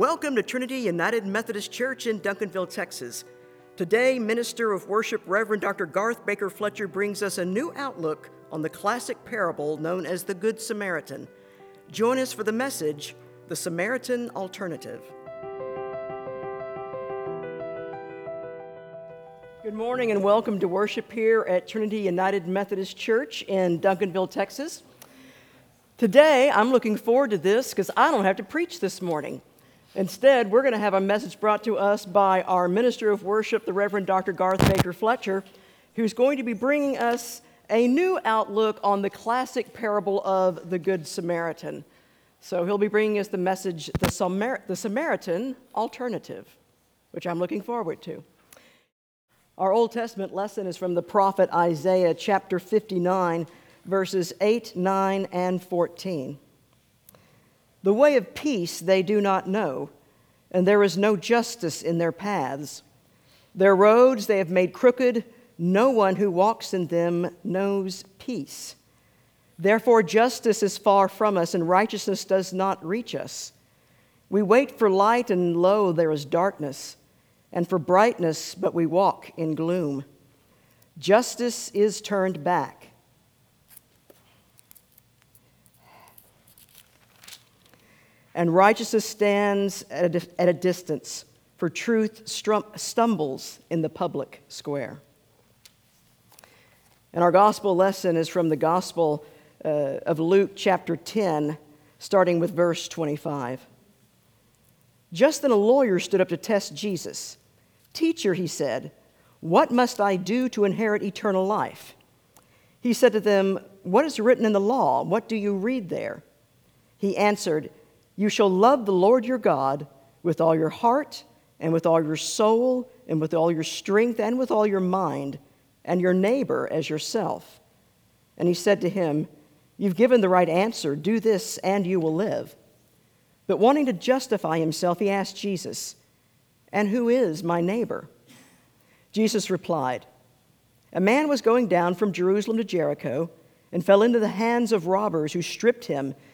Welcome to Trinity United Methodist Church in Duncanville, Texas. Today, Minister of Worship Reverend Dr. Garth Baker Fletcher brings us a new outlook on the classic parable known as the Good Samaritan. Join us for the message, The Samaritan Alternative. Good morning and welcome to worship here at Trinity United Methodist Church in Duncanville, Texas. Today, I'm looking forward to this because I don't have to preach this morning. Instead, we're going to have a message brought to us by our minister of worship, the Reverend Dr. Garth Baker Fletcher, who's going to be bringing us a new outlook on the classic parable of the Good Samaritan. So he'll be bringing us the message, the, Samar- the Samaritan Alternative, which I'm looking forward to. Our Old Testament lesson is from the prophet Isaiah, chapter 59, verses 8, 9, and 14. The way of peace they do not know, and there is no justice in their paths. Their roads they have made crooked, no one who walks in them knows peace. Therefore, justice is far from us, and righteousness does not reach us. We wait for light, and lo, there is darkness, and for brightness, but we walk in gloom. Justice is turned back and righteousness stands at a, at a distance, for truth stumbles in the public square. And our gospel lesson is from the Gospel uh, of Luke, chapter 10, starting with verse 25. Just then a lawyer stood up to test Jesus. Teacher, he said, what must I do to inherit eternal life? He said to them, What is written in the law? What do you read there? He answered, you shall love the Lord your God with all your heart, and with all your soul, and with all your strength, and with all your mind, and your neighbor as yourself. And he said to him, You've given the right answer. Do this, and you will live. But wanting to justify himself, he asked Jesus, And who is my neighbor? Jesus replied, A man was going down from Jerusalem to Jericho and fell into the hands of robbers who stripped him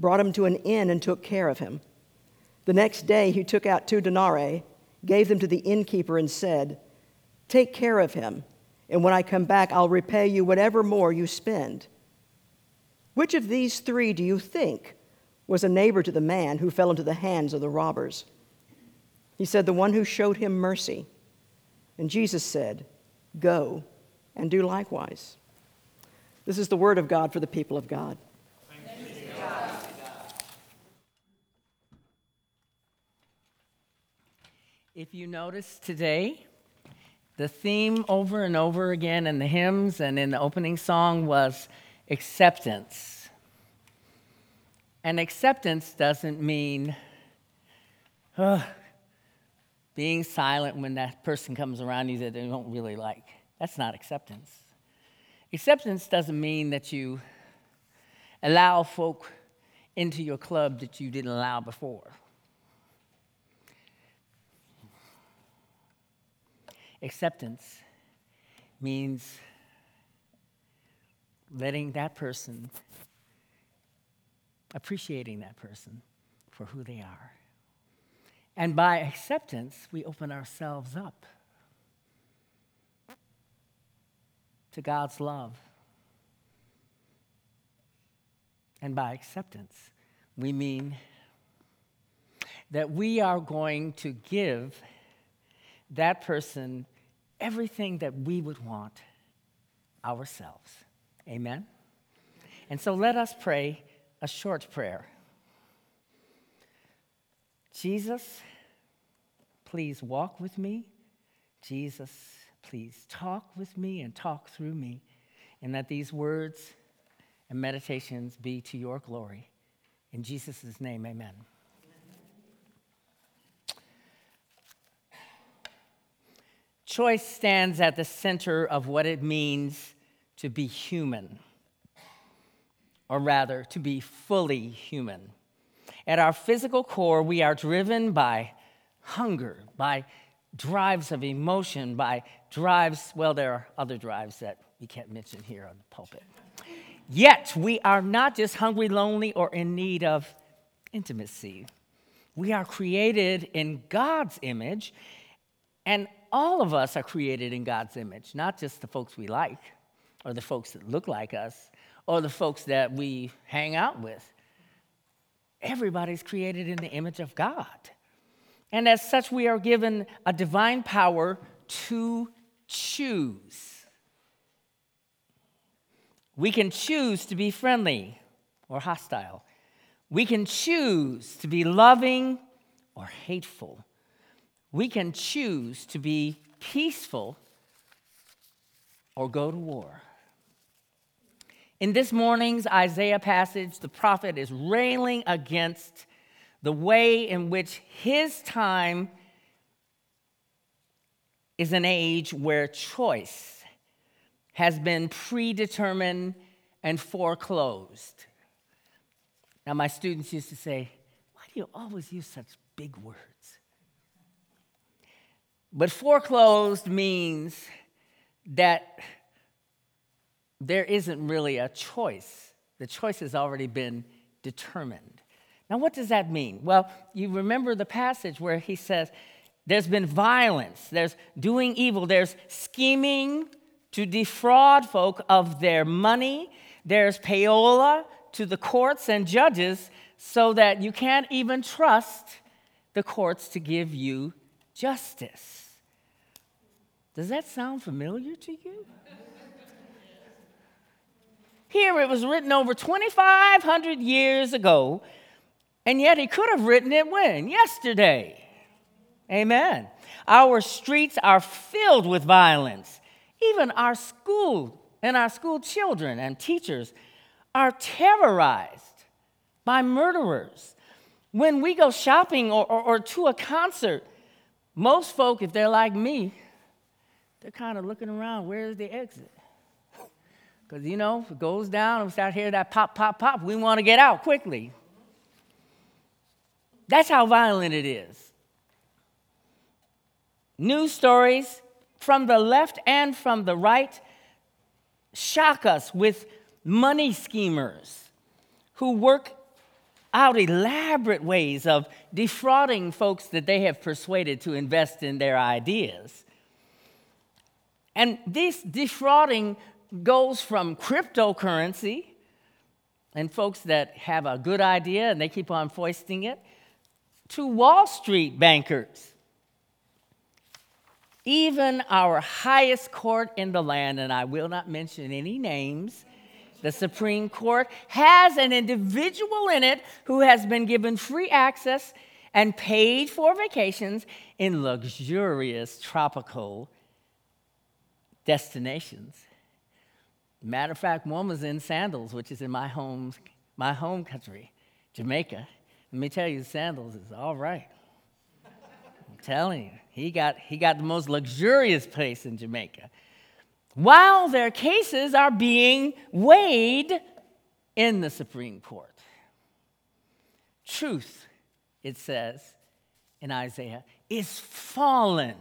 brought him to an inn, and took care of him. The next day he took out two denarii, gave them to the innkeeper, and said, Take care of him, and when I come back, I'll repay you whatever more you spend. Which of these three do you think was a neighbor to the man who fell into the hands of the robbers? He said, The one who showed him mercy. And Jesus said, Go and do likewise. This is the word of God for the people of God. If you notice today, the theme over and over again in the hymns and in the opening song was acceptance. And acceptance doesn't mean uh, being silent when that person comes around you that you don't really like. That's not acceptance. Acceptance doesn't mean that you allow folk into your club that you didn't allow before. Acceptance means letting that person, appreciating that person for who they are. And by acceptance, we open ourselves up to God's love. And by acceptance, we mean that we are going to give that person everything that we would want ourselves. Amen? And so let us pray a short prayer. Jesus, please walk with me. Jesus, please talk with me and talk through me. And that these words and meditations be to your glory. In Jesus' name, amen. Choice stands at the center of what it means to be human, or rather, to be fully human. At our physical core, we are driven by hunger, by drives of emotion, by drives, well, there are other drives that we can't mention here on the pulpit. Yet, we are not just hungry, lonely, or in need of intimacy. We are created in God's image, and all of us are created in God's image, not just the folks we like, or the folks that look like us, or the folks that we hang out with. Everybody's created in the image of God. And as such, we are given a divine power to choose. We can choose to be friendly or hostile. We can choose to be loving or hateful. We can choose to be peaceful or go to war. In this morning's Isaiah passage, the prophet is railing against the way in which his time is an age where choice has been predetermined and foreclosed. Now, my students used to say, Why do you always use such big words? But foreclosed means that there isn't really a choice. The choice has already been determined. Now, what does that mean? Well, you remember the passage where he says, There's been violence, there's doing evil, there's scheming to defraud folk of their money, there's payola to the courts and judges so that you can't even trust the courts to give you justice. Does that sound familiar to you? Here it was written over 2,500 years ago, and yet he could have written it when? Yesterday. Amen. Our streets are filled with violence. Even our school and our school children and teachers are terrorized by murderers. When we go shopping or, or, or to a concert, most folk, if they're like me, they're kind of looking around, where's the exit? Because, you know, if it goes down and we start hearing that pop, pop, pop, we want to get out quickly. That's how violent it is. News stories from the left and from the right shock us with money schemers who work out elaborate ways of defrauding folks that they have persuaded to invest in their ideas. And this defrauding goes from cryptocurrency and folks that have a good idea and they keep on foisting it to Wall Street bankers. Even our highest court in the land, and I will not mention any names, the Supreme Court has an individual in it who has been given free access and paid for vacations in luxurious tropical destinations. Matter of fact, one was in Sandals, which is in my home, my home country, Jamaica. Let me tell you, Sandals is all right. I'm telling you, he got, he got the most luxurious place in Jamaica. While their cases are being weighed in the Supreme Court. Truth, it says in Isaiah, is fallen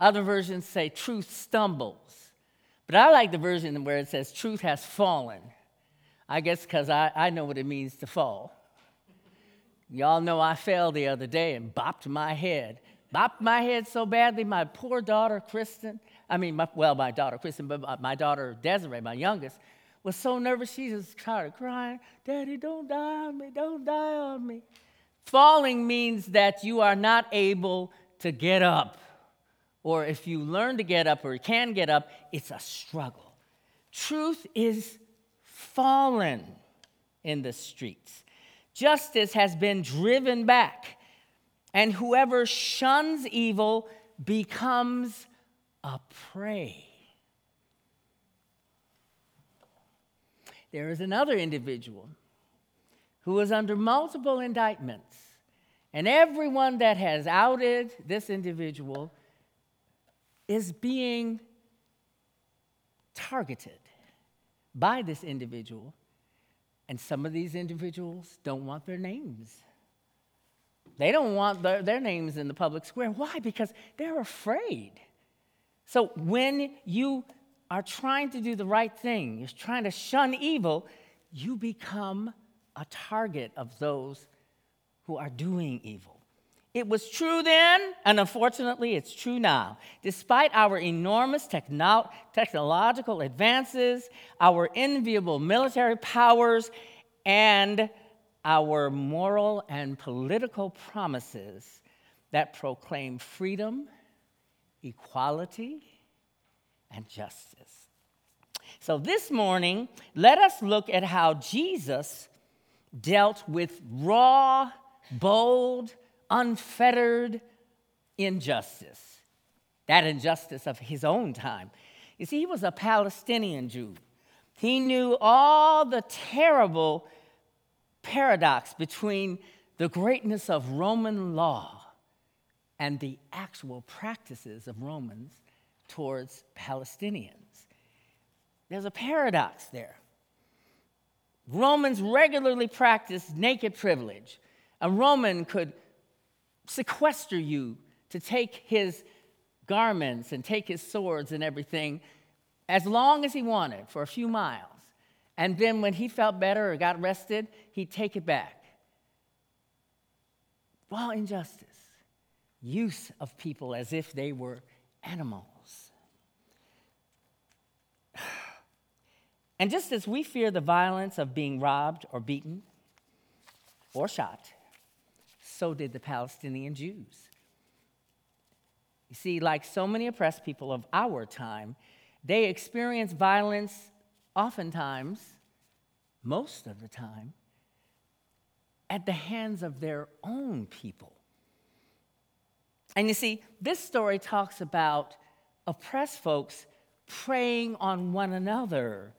other versions say truth stumbles. But I like the version where it says truth has fallen. I guess because I, I know what it means to fall. Y'all know I fell the other day and bopped my head. Bopped my head so badly, my poor daughter, Kristen, I mean, my, well, my daughter, Kristen, but my daughter, Desiree, my youngest, was so nervous she just started crying, Daddy, don't die on me, don't die on me. Falling means that you are not able to get up or if you learn to get up or you can get up, it's a struggle. Truth is fallen in the streets. Justice has been driven back, and whoever shuns evil becomes a prey. There is another individual who is under multiple indictments, and everyone that has outed this individual is being targeted by this individual, and some of these individuals don't want their names. They don't want their, their names in the public square. Why? Because they're afraid. So when you are trying to do the right thing, you're trying to shun evil, you become a target of those who are doing evil. It was true then, and unfortunately, it's true now. Despite our enormous techno- technological advances, our enviable military powers, and our moral and political promises that proclaim freedom, equality, and justice. So, this morning, let us look at how Jesus dealt with raw, bold, unfettered injustice, that injustice of his own time. You see, he was a Palestinian Jew. He knew all the terrible paradox between the greatness of Roman law and the actual practices of Romans towards Palestinians. There's a paradox there. Romans regularly practiced naked privilege. A Roman could sequester you to take his garments and take his swords and everything as long as he wanted for a few miles. And then when he felt better or got rested, he'd take it back. Well, injustice, use of people as if they were animals. And just as we fear the violence of being robbed or beaten or shot, so did the Palestinian Jews. You see, like so many oppressed people of our time, they experience violence oftentimes, most of the time, at the hands of their own people. And you see, this story talks about oppressed folks preying on one another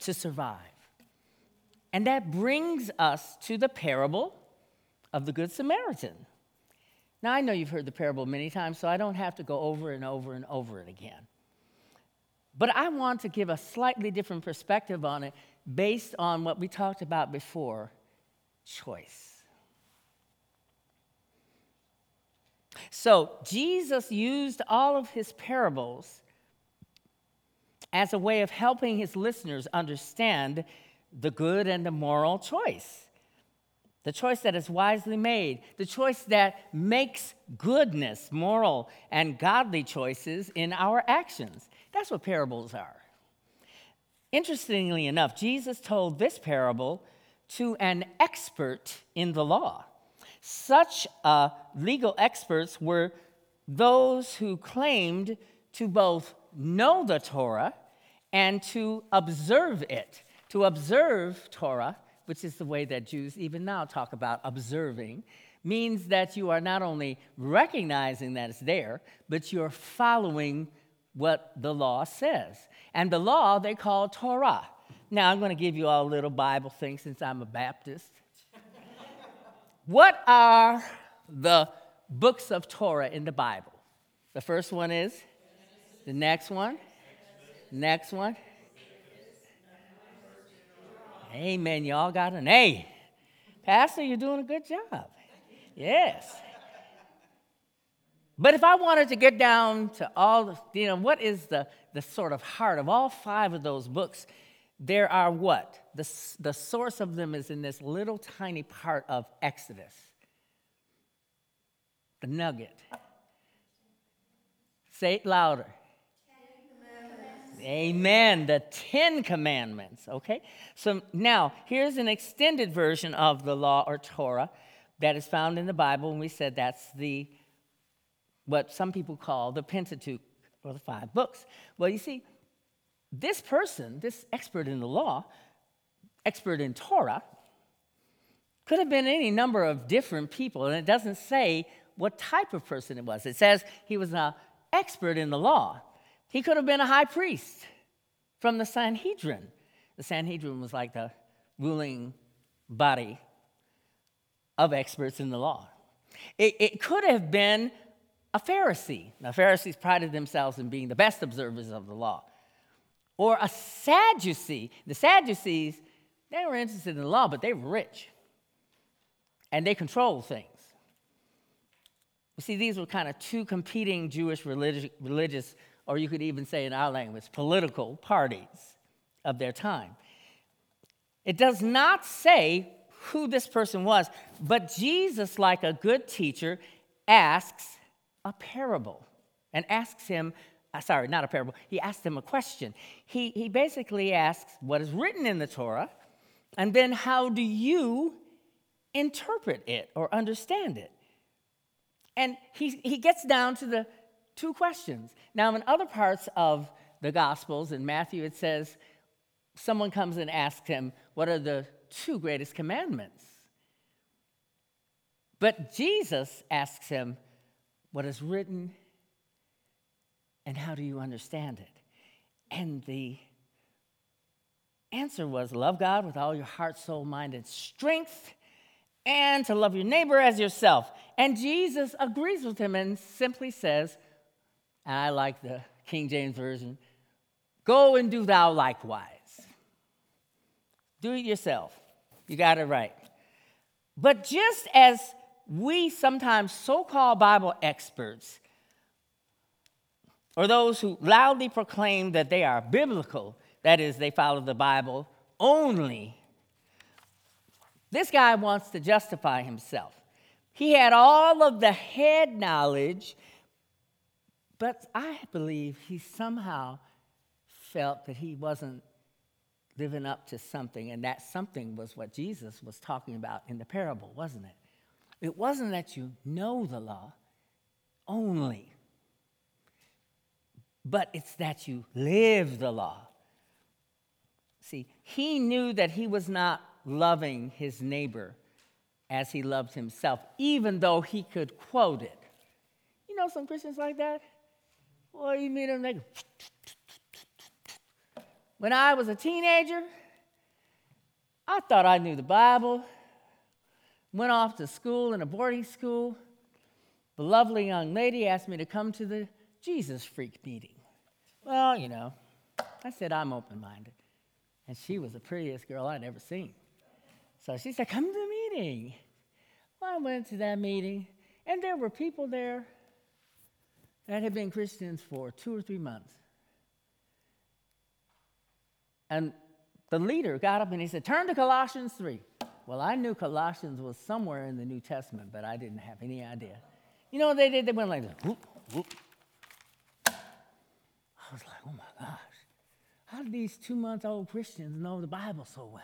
to survive. And that brings us to the parable of the Good Samaritan. Now, I know you've heard the parable many times, so I don't have to go over and over and over it again. But I want to give a slightly different perspective on it based on what we talked about before choice. So, Jesus used all of his parables as a way of helping his listeners understand the good and the moral choice. The choice that is wisely made, the choice that makes goodness, moral, and godly choices in our actions. That's what parables are. Interestingly enough, Jesus told this parable to an expert in the law. Such uh, legal experts were those who claimed to both know the Torah and to observe it. To observe Torah, which is the way that Jews even now talk about observing, means that you are not only recognizing that it's there, but you're following what the law says. And the law they call Torah. Now, I'm going to give you all a little Bible thing since I'm a Baptist. what are the books of Torah in the Bible? The first one is, the next one, Next one. Amen. Y'all got an A. Pastor, you're doing a good job. Yes. But if I wanted to get down to all, the, you know, what is the, the sort of heart of all five of those books? There are what? The, the source of them is in this little tiny part of Exodus. The nugget. Say it louder. Amen. The Ten Commandments. Okay? So now, here's an extended version of the law or Torah that is found in the Bible, and we said that's the what some people call the Pentateuch or the five books. Well, you see, this person, this expert in the law, expert in Torah, could have been any number of different people, and it doesn't say what type of person it was. It says he was an expert in the law. He could have been a high priest from the Sanhedrin. The Sanhedrin was like the ruling body of experts in the law. It, it could have been a Pharisee. Now, Pharisees prided themselves in being the best observers of the law. Or a Sadducee. The Sadducees, they were interested in the law, but they were rich. And they controlled things. You see, these were kind of two competing Jewish religi- religious, or you could even say in our language, political parties of their time. It does not say who this person was, but Jesus, like a good teacher, asks a parable and asks him, uh, sorry, not a parable, he asks him a question. He, he basically asks what is written in the Torah, and then how do you interpret it or understand it? And he, he gets down to the two questions. Now, in other parts of the Gospels, in Matthew, it says, someone comes and asks him, What are the two greatest commandments? But Jesus asks him, What is written and how do you understand it? And the answer was love God with all your heart, soul, mind, and strength, and to love your neighbor as yourself. And Jesus agrees with him and simply says, and I like the King James Version, go and do thou likewise. Do it yourself. You got it right. But just as we sometimes so called Bible experts, or those who loudly proclaim that they are biblical, that is, they follow the Bible only, this guy wants to justify himself. He had all of the head knowledge, but I believe he somehow felt that he wasn't living up to something, and that something was what Jesus was talking about in the parable, wasn't it? It wasn't that you know the law only, but it's that you live the law. See, he knew that he was not loving his neighbor as he loved himself, even though he could quote it. You know some Christians like that? Well, you meet them, they when I was a teenager, I thought I knew the Bible. Went off to school in a boarding school. The lovely young lady asked me to come to the Jesus Freak meeting. Well, you know, I said I'm open minded. And she was the prettiest girl I'd ever seen. So she said, Come to the meeting. Well, I went to that meeting, and there were people there that had been Christians for two or three months. And the leader got up and he said, Turn to Colossians 3. Well, I knew Colossians was somewhere in the New Testament, but I didn't have any idea. You know what they did? They went like this. Whoop, whoop. I was like, oh my gosh. How do these two month old Christians know the Bible so well?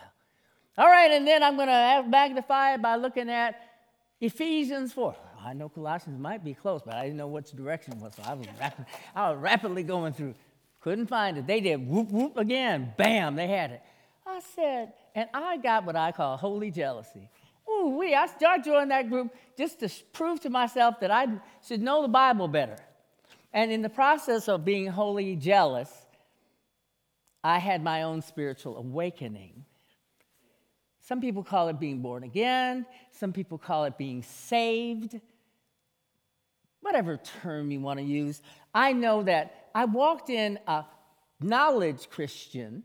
All right, and then I'm going to magnify it by looking at Ephesians 4. I know Colossians might be close, but I didn't know which direction it was, so I was, rapid, I was rapidly going through. Couldn't find it. They did whoop, whoop again. Bam, they had it. I said, and I got what I call holy jealousy. Ooh, we, I joined that group just to prove to myself that I should know the Bible better. And in the process of being wholly jealous, I had my own spiritual awakening. Some people call it being born again, some people call it being saved. Whatever term you want to use. I know that I walked in a knowledge Christian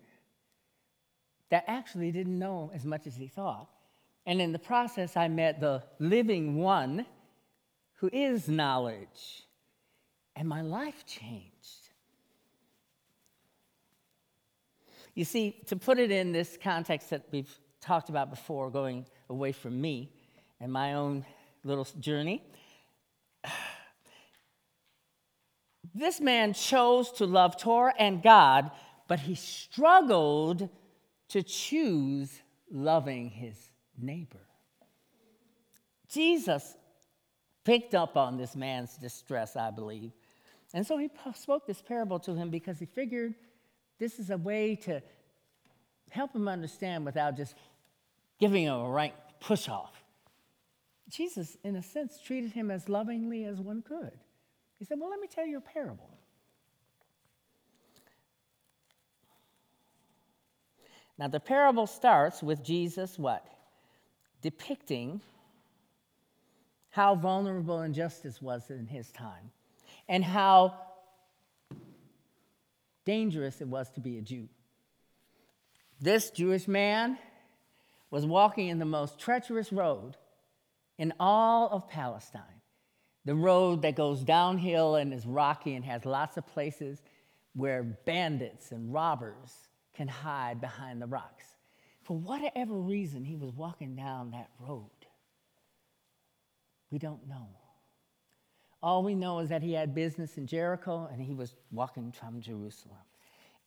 that actually didn't know as much as he thought. And in the process, I met the living one who is knowledge. And my life changed. You see, to put it in this context that we've talked about before, going away from me and my own little journey, this man chose to love Torah and God, but he struggled to choose loving his neighbor. Jesus picked up on this man's distress, I believe. And so he spoke this parable to him because he figured this is a way to help him understand without just giving him a rank push off. Jesus, in a sense, treated him as lovingly as one could. He said, Well, let me tell you a parable. Now, the parable starts with Jesus what? Depicting how vulnerable injustice was in his time, and how dangerous it was to be a Jew. This Jewish man was walking in the most treacherous road in all of Palestine. The road that goes downhill and is rocky and has lots of places where bandits and robbers can hide behind the rocks. For whatever reason, he was walking down that road. We don't know. All we know is that he had business in Jericho and he was walking from Jerusalem.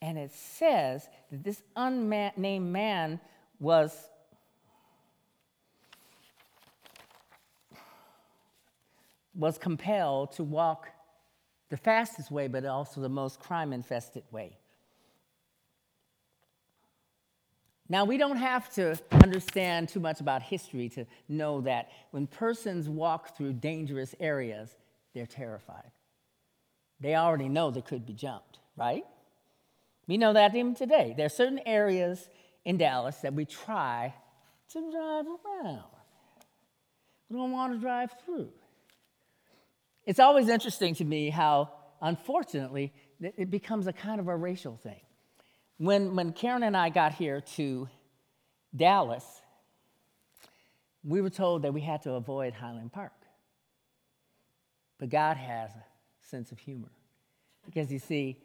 And it says that this unnamed man was was compelled to walk the fastest way, but also the most crime infested way. Now, we don't have to understand too much about history to know that when persons walk through dangerous areas, they're terrified. They already know they could be jumped, right? We know that even today. There are certain areas in Dallas that we try to drive around. We don't want to drive through. It's always interesting to me how, unfortunately, it becomes a kind of a racial thing. When, when Karen and I got here to Dallas, we were told that we had to avoid Highland Park. But God has a sense of humor. Because you see,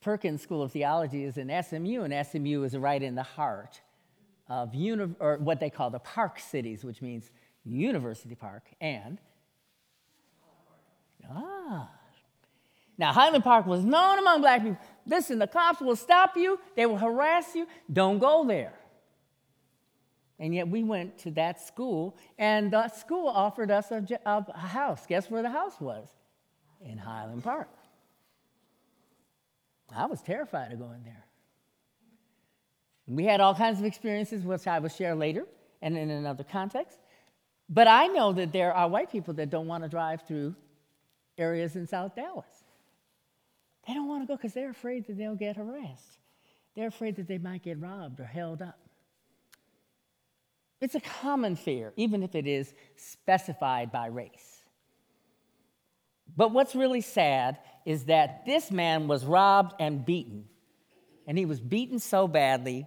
Perkins School of Theology is in SMU, and SMU is right in the heart of uni- or what they call the park cities, which means University Park and Ah. Now, Highland Park was known among black people. Listen, the cops will stop you, they will harass you. Don't go there. And yet we went to that school, and that school offered us a, a house. Guess where the house was? In Highland Park. I was terrified of going there. We had all kinds of experiences, which I will share later and in another context. But I know that there are white people that don't want to drive through areas in South Dallas. They don't want to go because they're afraid that they'll get harassed. They're afraid that they might get robbed or held up. It's a common fear, even if it is specified by race. But what's really sad is that this man was robbed and beaten. And he was beaten so badly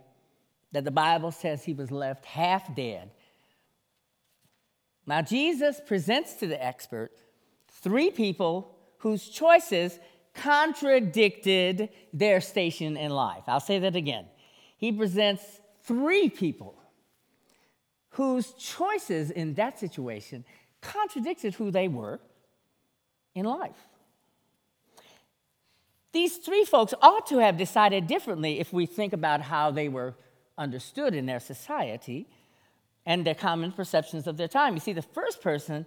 that the Bible says he was left half dead. Now, Jesus presents to the expert three people whose choices contradicted their station in life. I'll say that again. He presents three people whose choices in that situation contradicted who they were in life. These three folks ought to have decided differently if we think about how they were understood in their society and their common perceptions of their time. You see, the first person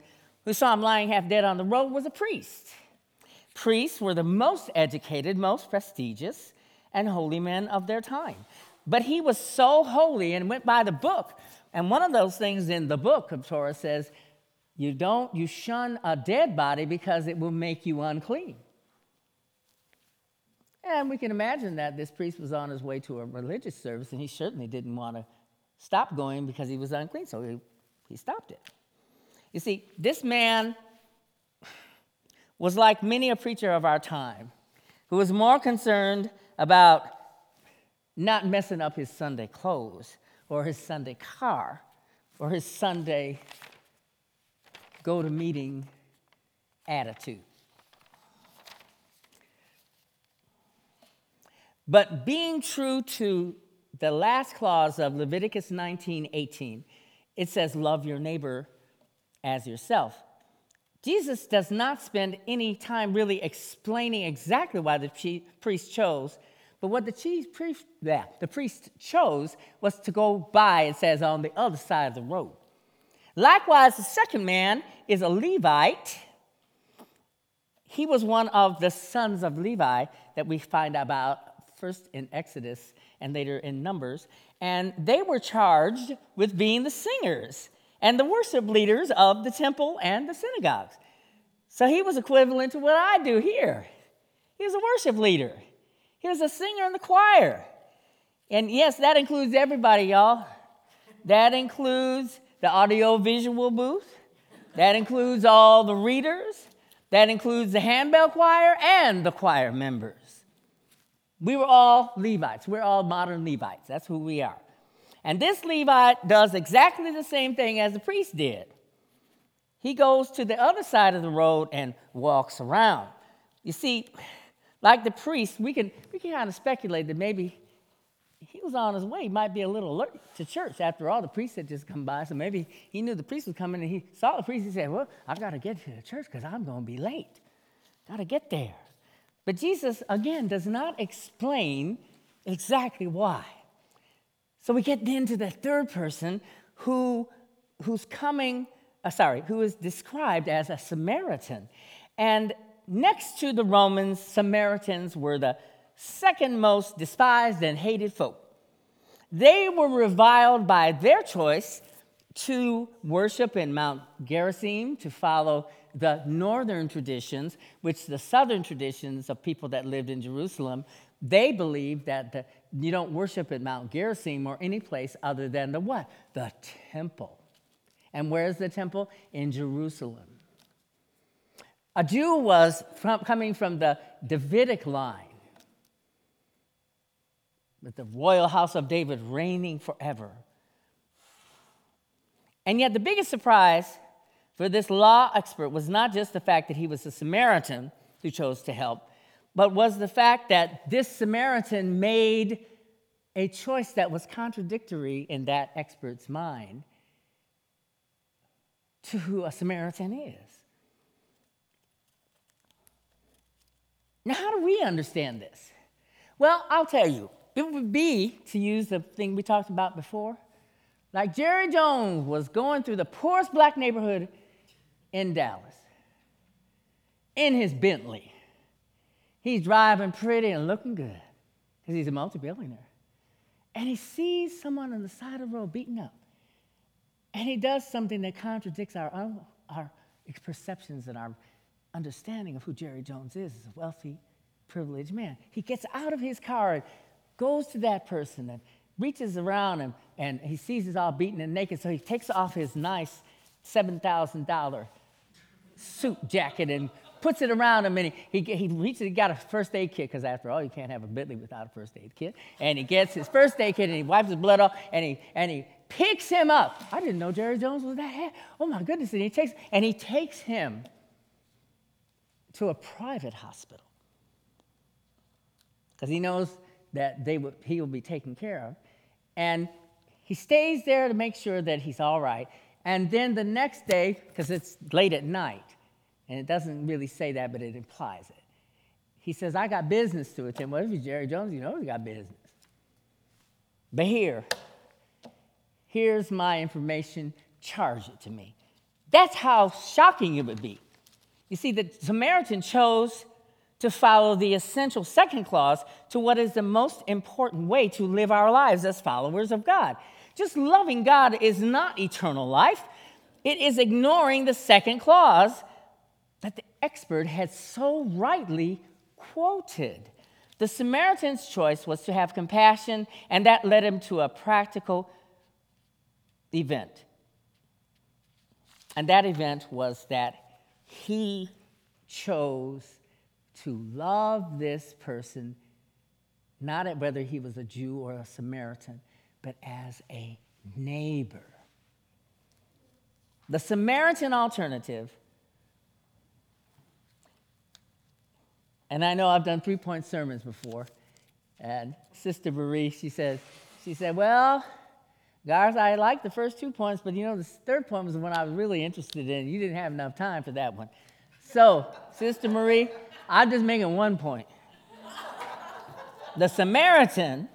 who saw him lying half dead on the road was a priest. Priests were the most educated, most prestigious, and holy men of their time. But he was so holy and went by the book. And one of those things in the book of Torah says, you don't, you shun a dead body because it will make you unclean. And we can imagine that this priest was on his way to a religious service and he certainly didn't want to stop going because he was unclean, so he, he stopped it. You see, this man was like many a preacher of our time who was more concerned about not messing up his Sunday clothes or his Sunday car or his Sunday go to meeting attitude. But being true to the last clause of Leviticus 19 18, it says, Love your neighbor as yourself. Jesus does not spend any time really explaining exactly why the priest chose, but what the chief priest, yeah, the priest chose was to go by, it says, on the other side of the road. Likewise, the second man is a Levite. He was one of the sons of Levi that we find about first in Exodus and later in Numbers. And they were charged with being the singers and the worship leaders of the temple and the synagogues. So he was equivalent to what I do here. He was a worship leader, he was a singer in the choir. And yes, that includes everybody, y'all. That includes the audio visual booth, That includes all the readers, that includes the handbell choir and the choir members. We were all Levites. We're all modern Levites. That's who we are. And this Levite does exactly the same thing as the priest did. He goes to the other side of the road and walks around. You see, like the priest, we can, we can kind of speculate that maybe he was on his way. He might be a little alert to church. After all, the priest had just come by, so maybe he knew the priest was coming and he saw the priest. He said, Well, I've got to get to the church because I'm going to be late. Got to get there. But Jesus, again, does not explain exactly why. So we get then to the third person who, who's coming, uh, sorry, who is described as a Samaritan. And next to the Romans, Samaritans were the second most despised and hated folk. They were reviled by their choice to worship in Mount Gerizim, to follow the northern traditions, which the southern traditions of people that lived in Jerusalem, they believed that the, you don't worship at Mount Gerizim or any place other than the what? The temple. And where's the temple? In Jerusalem. A Jew was from, coming from the Davidic line, with the royal house of David reigning forever. And yet, the biggest surprise for this law expert was not just the fact that he was a Samaritan who chose to help, but was the fact that this Samaritan made a choice that was contradictory in that expert's mind to who a Samaritan is. Now, how do we understand this? Well, I'll tell you. It would be, to use the thing we talked about before, like Jerry Jones was going through the poorest black neighborhood in Dallas in his Bentley. He's driving pretty and looking good because he's a multi billionaire. And he sees someone on the side of the road beaten up. And he does something that contradicts our, our perceptions and our understanding of who Jerry Jones is as a wealthy, privileged man. He gets out of his car and goes to that person and reaches around him and he sees he's all beaten and naked. So he takes off his nice $7,000 suit jacket and puts it around him and he, he, he reaches, he got a first aid kit because after all, you can't have a Bentley without a first aid kit. And he gets his first aid kit and he wipes his blood off and he, and he picks him up. I didn't know Jerry Jones was that head. Oh my goodness. And he takes, and he takes him to a private hospital because he knows that they will, he will be taken care of. And he stays there to make sure that he's all right. And then the next day, because it's late at night, and it doesn't really say that, but it implies it. He says, I got business to attend. Well, if you're Jerry Jones, you know he got business. But here, here's my information, charge it to me. That's how shocking it would be. You see, the Samaritan chose to follow the essential second clause to what is the most important way to live our lives as followers of God. Just loving God is not eternal life, it is ignoring the second clause that the expert had so rightly quoted. The Samaritan's choice was to have compassion, and that led him to a practical event. And that event was that he chose to love this person, not whether he was a Jew or a Samaritan, but as a neighbor. The Samaritan alternative, and I know I've done three point sermons before, and Sister Marie, she says, she said, Well, guys, I like the first two points, but you know, the third point was the one I was really interested in. You didn't have enough time for that one. So, Sister Marie, I'm just making one point. The Samaritan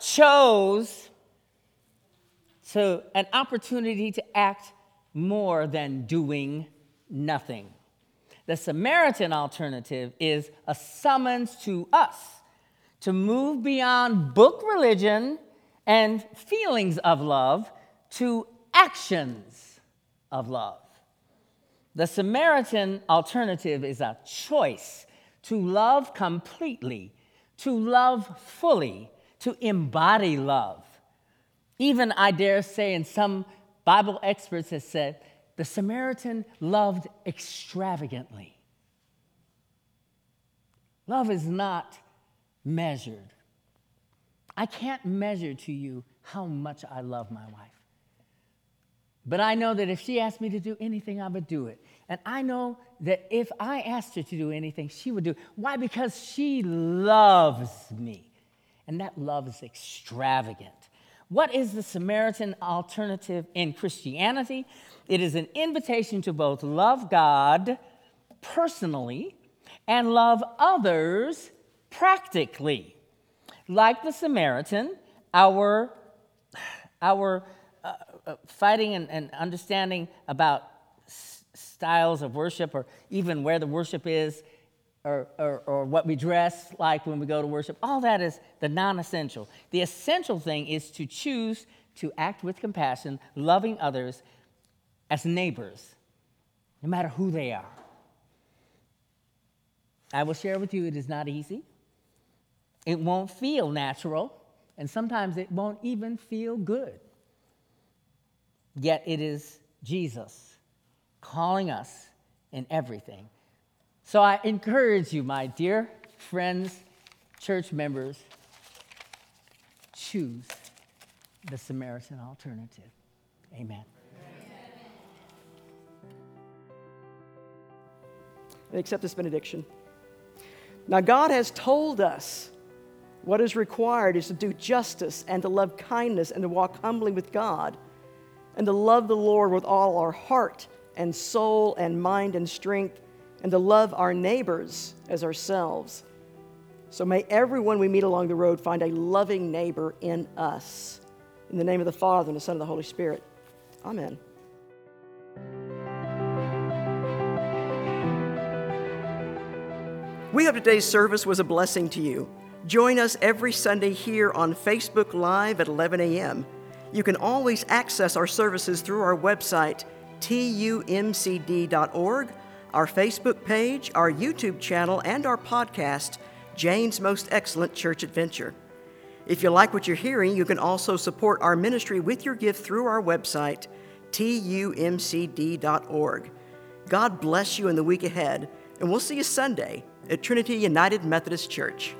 chose to an opportunity to act more than doing nothing. The Samaritan alternative is a summons to us to move beyond book religion and feelings of love to actions of love. The Samaritan alternative is a choice to love completely, to love fully, to embody love. Even, I dare say, and some Bible experts have said, The Samaritan loved extravagantly. Love is not measured. I can't measure to you how much I love my wife. But I know that if she asked me to do anything, I would do it. And I know that if I asked her to do anything, she would do it. Why? Because she loves me. And that love is extravagant. What is the Samaritan alternative in Christianity? It is an invitation to both love God personally and love others practically. Like the Samaritan, our, our uh, uh, fighting and, and understanding about s- styles of worship or even where the worship is or, or, or, what we dress like when we go to worship, all that is the non essential. The essential thing is to choose to act with compassion, loving others as neighbors, no matter who they are. I will share with you, it is not easy. It won't feel natural, and sometimes it won't even feel good. Yet it is Jesus calling us in everything. So I encourage you, my dear friends, church members, choose the Samaritan alternative. Amen. And accept this benediction. Now, God has told us what is required is to do justice and to love kindness and to walk humbly with God and to love the Lord with all our heart and soul and mind and strength and to love our neighbors as ourselves. So may everyone we meet along the road find a loving neighbor in us. In the name of the Father, and the Son, and the Holy Spirit. Amen. We hope today's service was a blessing to you. Join us every Sunday here on Facebook Live at 11 a.m. You can always access our services through our website, tumcd.org, our Facebook page, our YouTube channel, and our podcast, Jane's Most Excellent Church Adventure. If you like what you're hearing, you can also support our ministry with your gift through our website, tumcd.org. God bless you in the week ahead, and we'll see you Sunday at Trinity United Methodist Church.